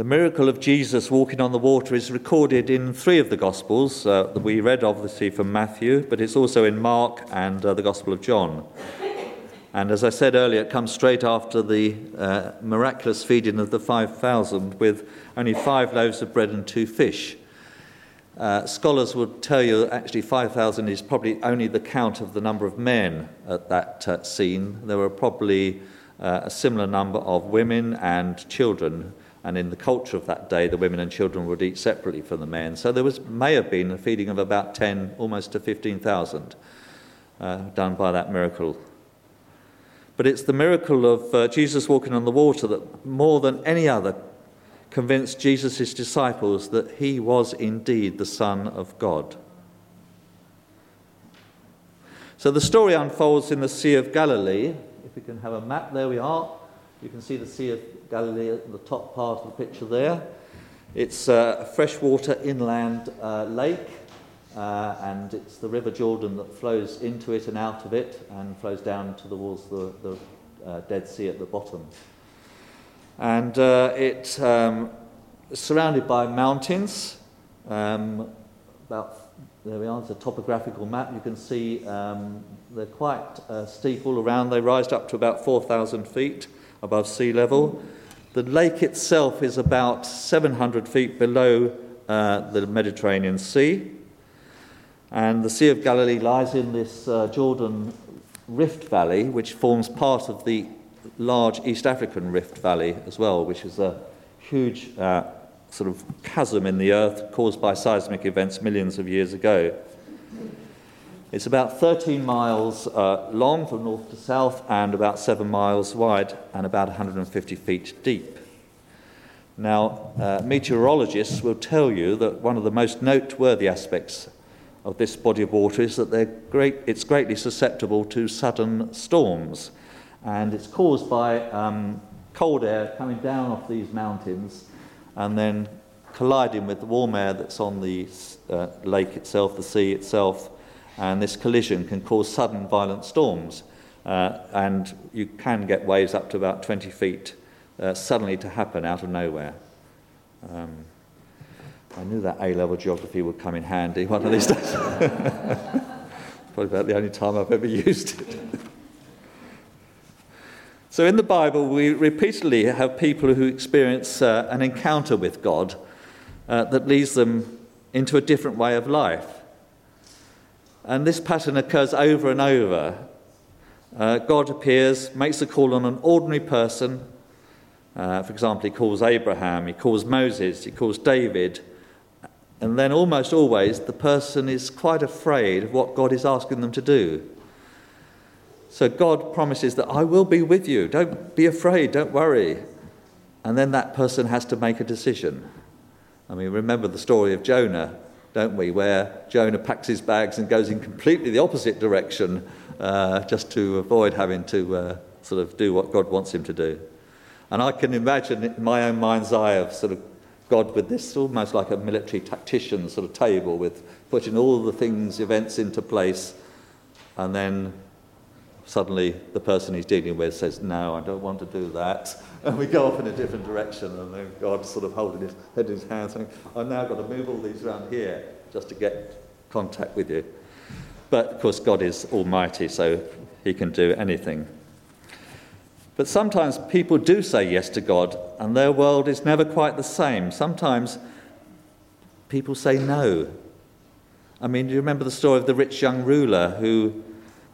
The miracle of Jesus walking on the water is recorded in three of the Gospels uh, that we read, obviously, from Matthew, but it's also in Mark and uh, the Gospel of John. And as I said earlier, it comes straight after the uh, miraculous feeding of the 5,000 with only five loaves of bread and two fish. Uh, scholars would tell you actually 5,000 is probably only the count of the number of men at that uh, scene. There were probably uh, a similar number of women and children and in the culture of that day, the women and children would eat separately from the men. So there was, may have been a feeding of about 10, almost to 15,000 uh, done by that miracle. But it's the miracle of uh, Jesus walking on the water that more than any other convinced Jesus' disciples that he was indeed the Son of God. So the story unfolds in the Sea of Galilee. If we can have a map, there we are. You can see the Sea of Galilee at the top part of the picture there. It's a freshwater inland uh, lake, uh, and it's the River Jordan that flows into it and out of it and flows down towards the, walls the uh, Dead Sea at the bottom. And uh, it's um, surrounded by mountains. Um, about there we are, it's a topographical map. You can see um, they're quite uh, steep all around. They rise up to about 4,000 feet above sea level. The lake itself is about 700 feet below uh, the Mediterranean Sea. And the Sea of Galilee lies in this uh, Jordan Rift Valley, which forms part of the large East African Rift Valley as well, which is a huge uh, sort of chasm in the earth caused by seismic events millions of years ago. It's about 13 miles uh, long from north to south and about 7 miles wide and about 150 feet deep. Now, uh, meteorologists will tell you that one of the most noteworthy aspects of this body of water is that great, it's greatly susceptible to sudden storms. And it's caused by um, cold air coming down off these mountains and then colliding with the warm air that's on the uh, lake itself, the sea itself and this collision can cause sudden violent storms. Uh, and you can get waves up to about 20 feet uh, suddenly to happen out of nowhere. Um, I knew that A level geography would come in handy one of these days. Probably about the only time I've ever used it. so, in the Bible, we repeatedly have people who experience uh, an encounter with God uh, that leads them into a different way of life. And this pattern occurs over and over. Uh, God appears, makes a call on an ordinary person. Uh, for example, he calls Abraham, he calls Moses, he calls David. And then almost always the person is quite afraid of what God is asking them to do. So God promises that I will be with you. Don't be afraid, don't worry. And then that person has to make a decision. I mean, remember the story of Jonah don't we, where Jonah packs his bags and goes in completely the opposite direction uh, just to avoid having to uh, sort of do what God wants him to do. And I can imagine in my own mind's eye of sort of God with this almost like a military tactician sort of table with putting all the things, events into place, and then suddenly the person he's dealing with says, No, I don't want to do that. And we go off in a different direction, and then God's sort of holding his head in his hand, saying, I've now got to move all these around here just to get contact with you. But of course, God is almighty, so he can do anything. But sometimes people do say yes to God, and their world is never quite the same. Sometimes people say no. I mean, do you remember the story of the rich young ruler who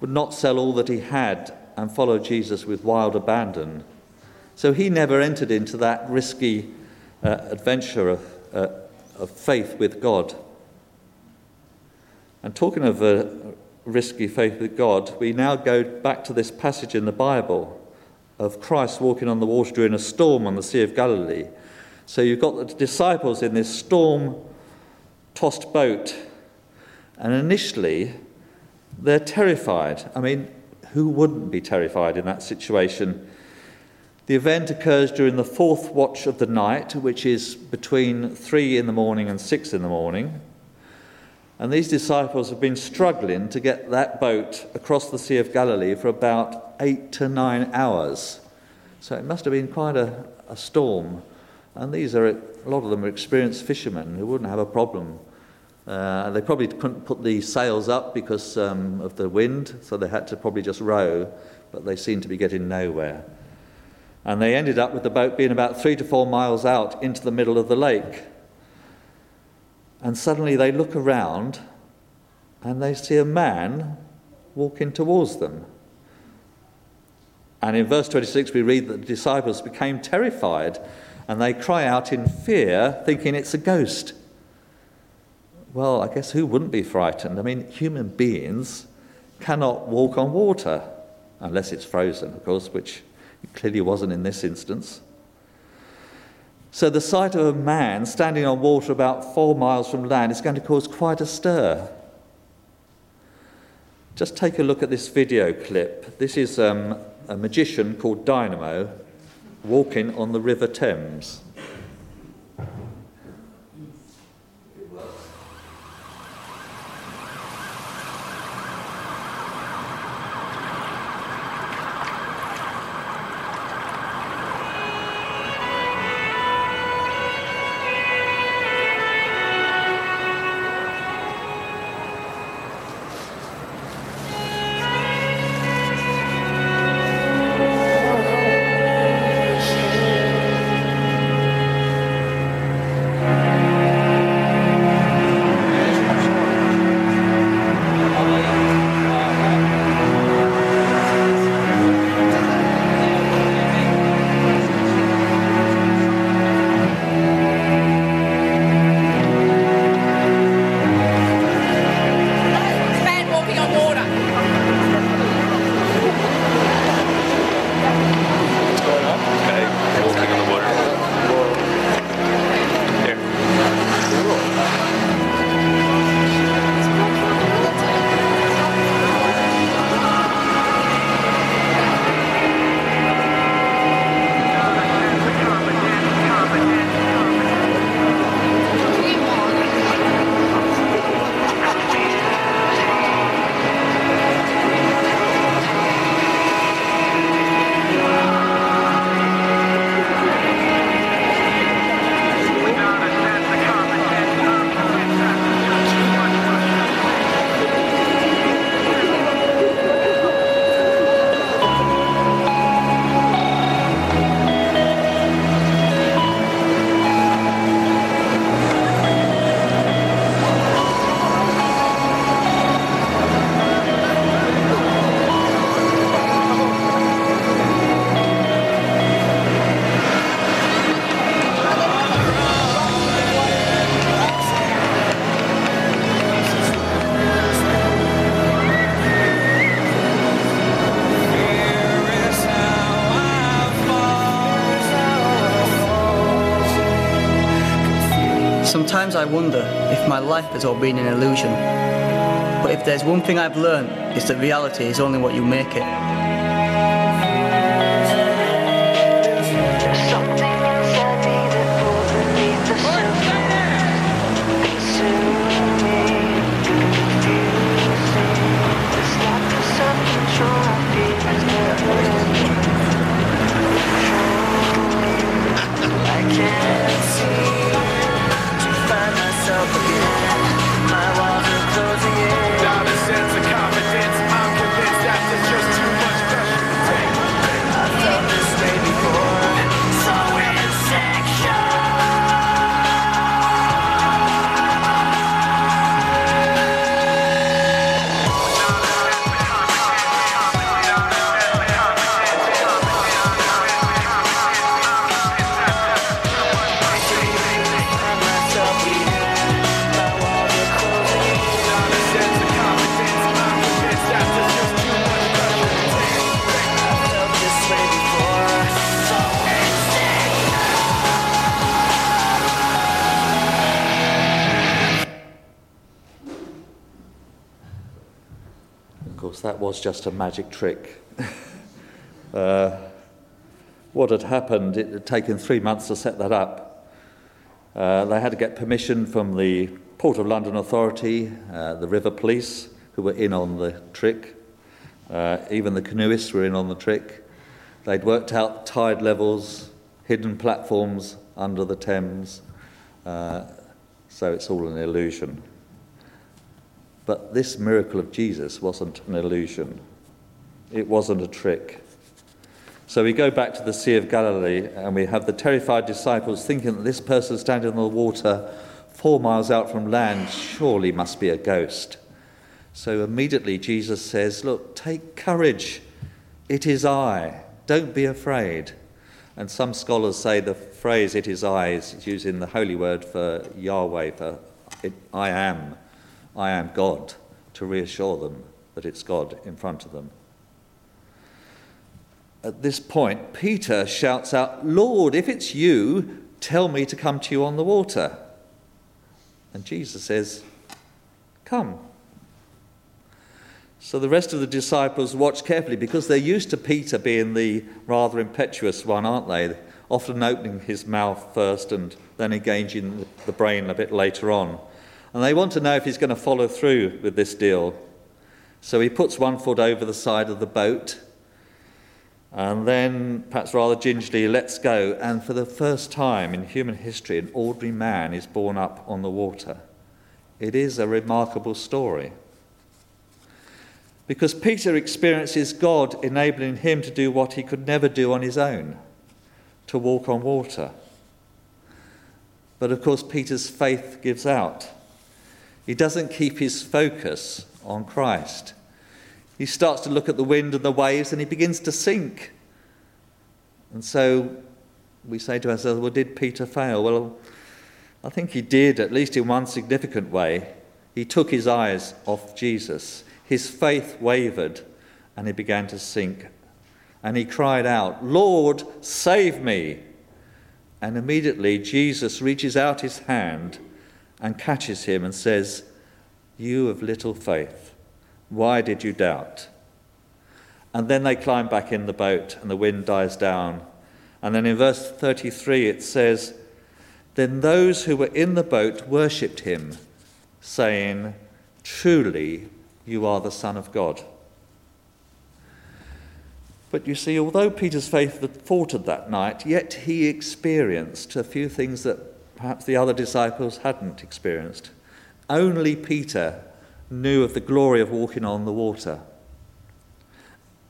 would not sell all that he had and follow Jesus with wild abandon? So he never entered into that risky uh, adventure of, uh, of faith with God. And talking of a risky faith with God, we now go back to this passage in the Bible of Christ walking on the water during a storm on the Sea of Galilee. So you've got the disciples in this storm tossed boat, and initially they're terrified. I mean, who wouldn't be terrified in that situation? The event occurs during the fourth watch of the night, which is between three in the morning and six in the morning. And these disciples have been struggling to get that boat across the Sea of Galilee for about eight to nine hours. So it must have been quite a, a storm And these are, a lot of them are experienced fishermen who wouldn't have a problem. Uh, they probably couldn't put the sails up because um, of the wind, so they had to probably just row, but they seemed to be getting nowhere. And they ended up with the boat being about three to four miles out into the middle of the lake. And suddenly they look around and they see a man walking towards them. And in verse 26, we read that the disciples became terrified and they cry out in fear, thinking it's a ghost. Well, I guess who wouldn't be frightened? I mean, human beings cannot walk on water unless it's frozen, of course, which clearly wasn't in this instance. So the sight of a man standing on water about four miles from land is going to cause quite a stir. Just take a look at this video clip. This is um, a magician called Dynamo walking on the River Thames. I wonder if my life has all been an illusion. But if there's one thing I've learned, it's that reality is only what you make it. Was just a magic trick. uh, what had happened, it had taken three months to set that up. Uh, they had to get permission from the Port of London Authority, uh, the River Police, who were in on the trick. Uh, even the canoeists were in on the trick. They'd worked out tide levels, hidden platforms, under the Thames. Uh, so it's all an illusion. But this miracle of Jesus wasn't an illusion, it wasn't a trick. So we go back to the Sea of Galilee and we have the terrified disciples thinking that this person standing on the water four miles out from land surely must be a ghost. So immediately Jesus says, Look, take courage. It is I. Don't be afraid. And some scholars say the phrase it is I is using the holy word for Yahweh, for I am. I am God, to reassure them that it's God in front of them. At this point, Peter shouts out, Lord, if it's you, tell me to come to you on the water. And Jesus says, Come. So the rest of the disciples watch carefully because they're used to Peter being the rather impetuous one, aren't they? Often opening his mouth first and then engaging the brain a bit later on. And they want to know if he's going to follow through with this deal. So he puts one foot over the side of the boat and then, perhaps rather gingerly, lets go. And for the first time in human history, an ordinary man is borne up on the water. It is a remarkable story. Because Peter experiences God enabling him to do what he could never do on his own to walk on water. But of course, Peter's faith gives out. He doesn't keep his focus on Christ. He starts to look at the wind and the waves and he begins to sink. And so we say to ourselves, well, did Peter fail? Well, I think he did, at least in one significant way. He took his eyes off Jesus. His faith wavered and he began to sink. And he cried out, Lord, save me! And immediately Jesus reaches out his hand and catches him and says, You of little faith. Why did you doubt? And then they climb back in the boat and the wind dies down. And then in verse 33 it says, Then those who were in the boat worshipped him, saying, Truly, you are the Son of God. But you see, although Peter's faith faltered that night, yet he experienced a few things that perhaps the other disciples hadn't experienced. Only Peter knew of the glory of walking on the water.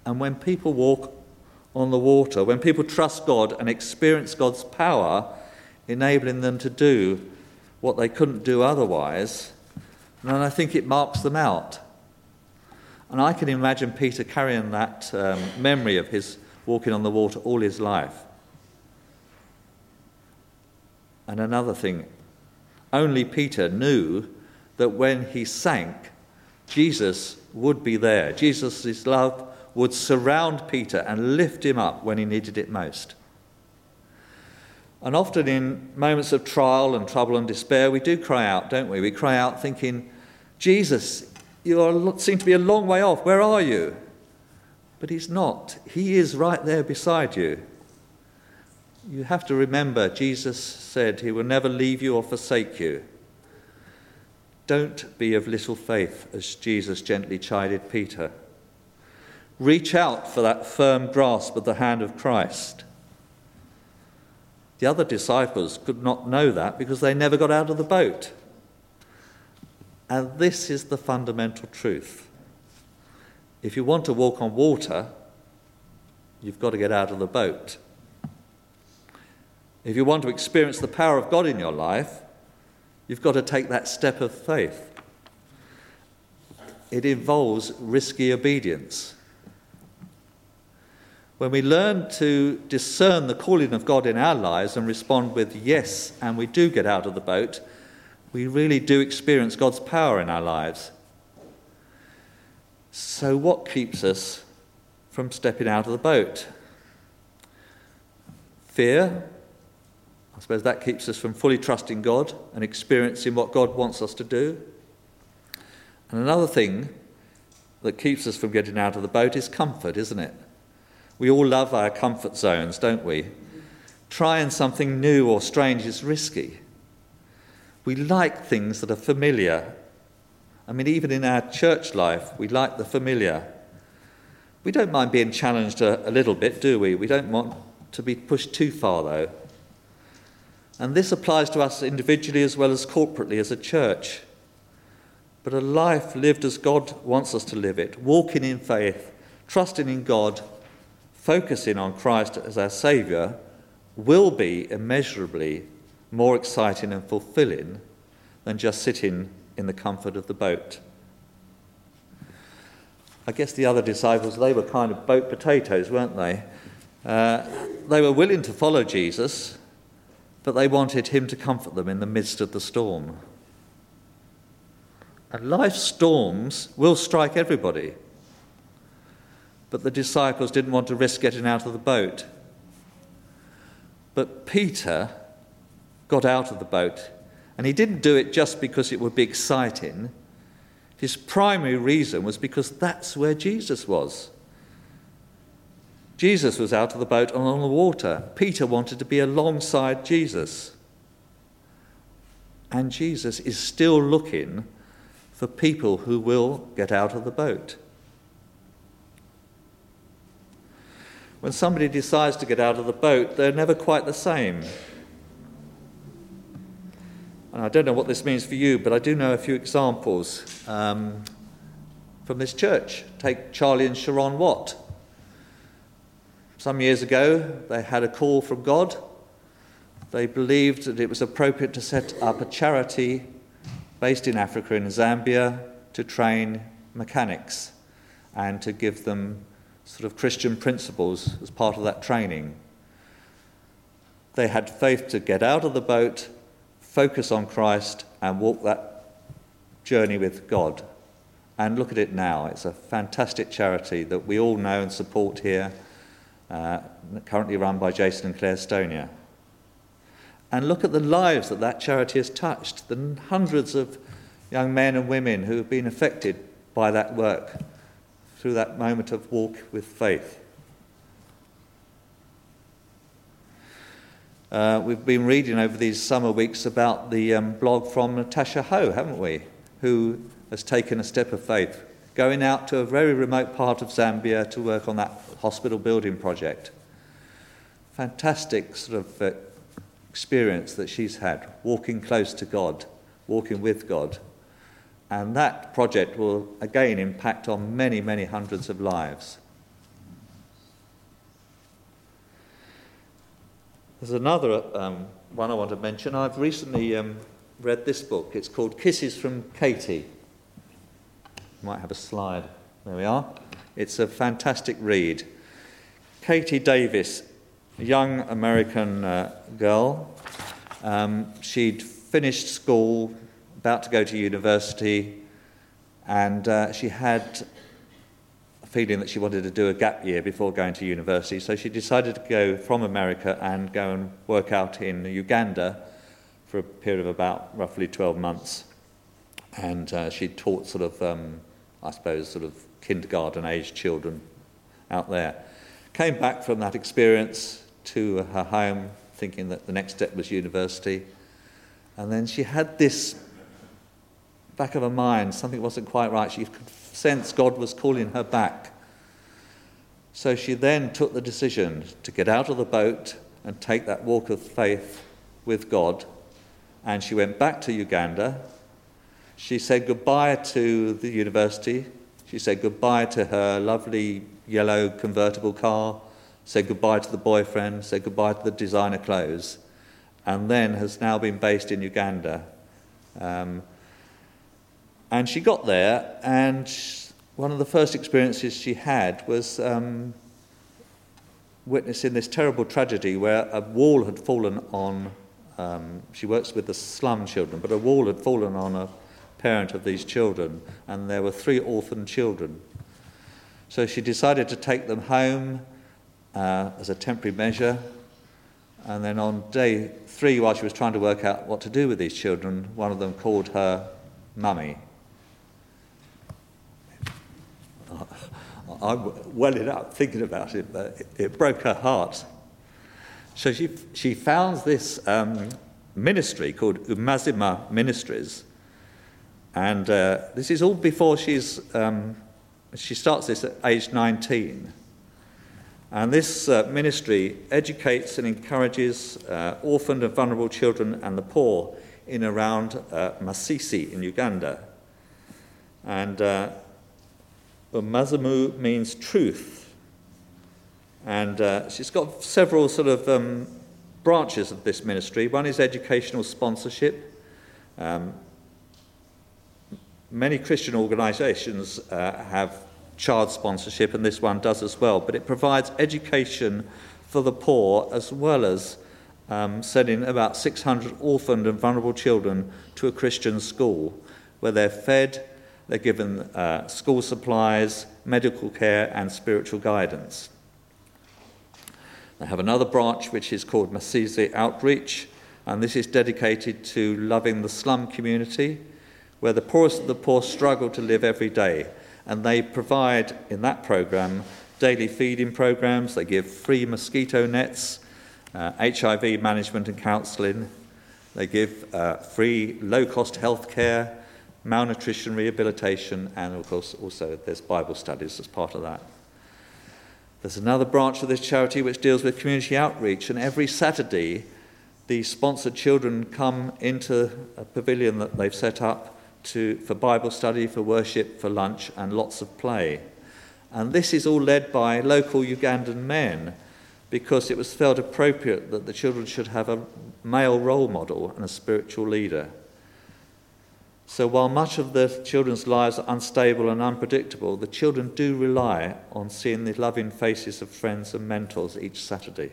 And when people walk on the water, when people trust God and experience God's power, enabling them to do what they couldn't do otherwise, then I think it marks them out. And I can imagine Peter carrying that um, memory of his walking on the water all his life. And another thing, only Peter knew that when he sank, Jesus would be there. Jesus' love would surround Peter and lift him up when he needed it most. And often in moments of trial and trouble and despair, we do cry out, don't we? We cry out thinking, Jesus, you seem to be a long way off. Where are you? But he's not. He is right there beside you. You have to remember, Jesus said he will never leave you or forsake you. Don't be of little faith, as Jesus gently chided Peter. Reach out for that firm grasp of the hand of Christ. The other disciples could not know that because they never got out of the boat. And this is the fundamental truth. If you want to walk on water, you've got to get out of the boat. If you want to experience the power of God in your life, You've got to take that step of faith. It involves risky obedience. When we learn to discern the calling of God in our lives and respond with yes, and we do get out of the boat, we really do experience God's power in our lives. So, what keeps us from stepping out of the boat? Fear, I suppose that keeps us from fully trusting God and experiencing what God wants us to do. And another thing that keeps us from getting out of the boat is comfort, isn't it? We all love our comfort zones, don't we? Trying something new or strange is risky. We like things that are familiar. I mean, even in our church life, we like the familiar. We don't mind being challenged a, a little bit, do we? We don't want to be pushed too far, though. And this applies to us individually as well as corporately as a church. But a life lived as God wants us to live it, walking in faith, trusting in God, focusing on Christ as our Saviour, will be immeasurably more exciting and fulfilling than just sitting in the comfort of the boat. I guess the other disciples, they were kind of boat potatoes, weren't they? Uh, they were willing to follow Jesus, but they wanted him to comfort them in the midst of the storm. And life's storms will strike everybody. But the disciples didn't want to risk getting out of the boat. But Peter got out of the boat, and he didn't do it just because it would be exciting. His primary reason was because that's where Jesus was. Jesus was out of the boat and on the water. Peter wanted to be alongside Jesus. And Jesus is still looking for people who will get out of the boat. When somebody decides to get out of the boat, they're never quite the same. And I don't know what this means for you, but I do know a few examples um, from this church. Take Charlie and Sharon Watt. Some years ago, they had a call from God. They believed that it was appropriate to set up a charity based in Africa, in Zambia, to train mechanics and to give them sort of Christian principles as part of that training. They had faith to get out of the boat focus on Christ and walk that journey with God. And look at it now. It's a fantastic charity that we all know and support here, uh, currently run by Jason and Claire Stonier. And look at the lives that that charity has touched, the hundreds of young men and women who have been affected by that work through that moment of walk with faith. Uh, we've been reading over these summer weeks about the um, blog from Natasha Ho, haven't we? Who has taken a step of faith, going out to a very remote part of Zambia to work on that hospital building project. Fantastic sort of uh, experience that she's had, walking close to God, walking with God. And that project will again impact on many, many hundreds of lives. There's another um, one I want to mention. I've recently um, read this book. It's called Kisses from Katie. Might have a slide. There we are. It's a fantastic read. Katie Davis, a young American uh, girl. Um, she'd finished school, about to go to university, and uh, she had a feeling that she wanted to do a gap year before going to university, so she decided to go from America and go and work out in Uganda for a period of about roughly 12 months. And uh, she taught sort of, um, I suppose, sort of kindergarten age children out there. Came back from that experience to her home thinking that the next step was university. And then she had this back of her mind, something wasn't quite right. She could sense God was calling her back. So she then took the decision to get out of the boat and take that walk of faith with God. And she went back to Uganda. She said goodbye to the university. She said goodbye to her lovely yellow convertible car. Said goodbye to the boyfriend. Said goodbye to the designer clothes. And then has now been based in Uganda. Um, and she got there, and one of the first experiences she had was um, witnessing this terrible tragedy where a wall had fallen on. Um, she works with the slum children, but a wall had fallen on a parent of these children, and there were three orphan children. So she decided to take them home uh, as a temporary measure. And then on day three, while she was trying to work out what to do with these children, one of them called her mummy. I'm welling up thinking about it, but it, broke her heart. So she, she founds this um, ministry called Amazima Ministries. And uh, this is all before she's, um, she starts this at age 19. And this uh, ministry educates and encourages uh, orphaned and vulnerable children and the poor in around uh, Masese in Uganda. And uh, Mazamu means truth. And uh, she's got several sort of um, branches of this ministry. One is educational sponsorship. Um, many Christian organisations uh, have child sponsorship, and this one does as well. But it provides education for the poor as well as um, sending about 600 orphaned and vulnerable children to a Christian school where they're fed, they're given uh, school supplies, medical care, and spiritual guidance. They have another branch which is called Masese Outreach, and this is dedicated to loving the slum community where the poorest of the poor struggle to live every day and they provide in that program daily feeding programs, they give free mosquito nets, uh, HIV management and counselling, they give uh, free low cost health care, malnutrition rehabilitation, and of course also there's Bible studies as part of that. There's another branch of this charity which deals with community outreach, and every Saturday the sponsored children come into a pavilion that they've set up to, for Bible study, for worship, for lunch, and lots of play. And this is all led by local Ugandan men because it was felt appropriate that the children should have a male role model and a spiritual leader. So while much of the children's lives are unstable and unpredictable, the children do rely on seeing the loving faces of friends and mentors each Saturday.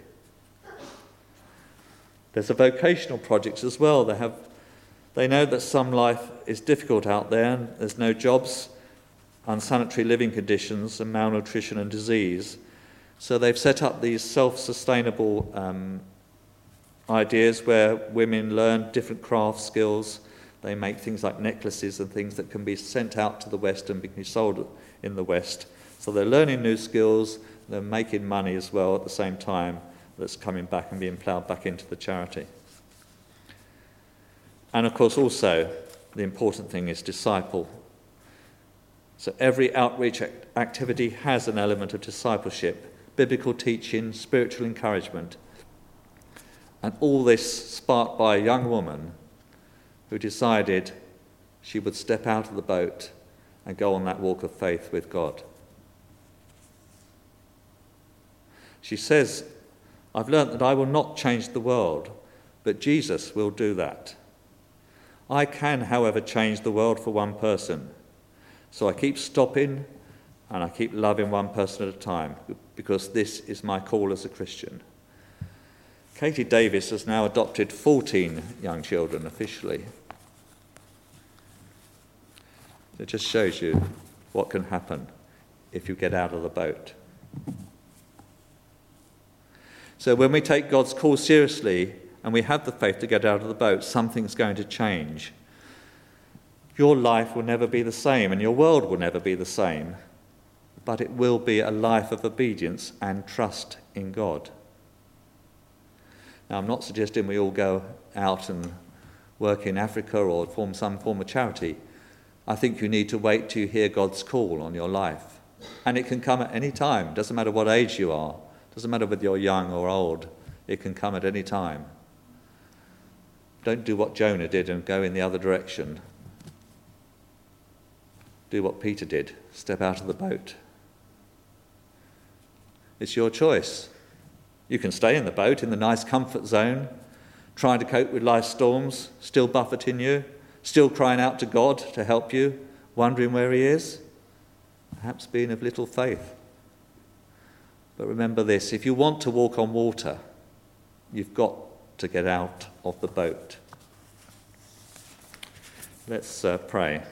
There's a vocational project as well. They have they know that some life is difficult out there, and there's no jobs, unsanitary living conditions, and malnutrition and disease. So they've set up these self sustainable um, ideas where women learn different craft skills. They make things like necklaces and things that can be sent out to the West and be sold in the West. So they're learning new skills, they're making money as well at the same time that's coming back and being ploughed back into the charity. And of course, also, the important thing is disciple. So every outreach activity has an element of discipleship, biblical teaching, spiritual encouragement. And all this sparked by a young woman who decided she would step out of the boat and go on that walk of faith with God. She says, I've learnt that I will not change the world, but Jesus will do that. I can, however, change the world for one person. So I keep stopping and I keep loving one person at a time because this is my call as a Christian. Katie Davis has now adopted 14 young children officially. It just shows you what can happen if you get out of the boat. So, when we take God's call seriously, and we have the faith to get out of the boat, something's going to change. Your life will never be the same, and your world will never be the same, but it will be a life of obedience and trust in God. Now, I'm not suggesting we all go out and work in Africa or form some form of charity. I think you need to wait till you hear God's call on your life. And it can come at any time. Doesn't matter what age you are. Doesn't matter whether you're young or old. It can come at any time. Don't do what Jonah did and go in the other direction. Do what Peter did step out of the boat. It's your choice. You can stay in the boat in the nice comfort zone, trying to cope with life's storms, still buffeting you, still crying out to God to help you, wondering where He is, perhaps being of little faith. But remember this if you want to walk on water, you've got to get out of the boat. Let's uh, pray.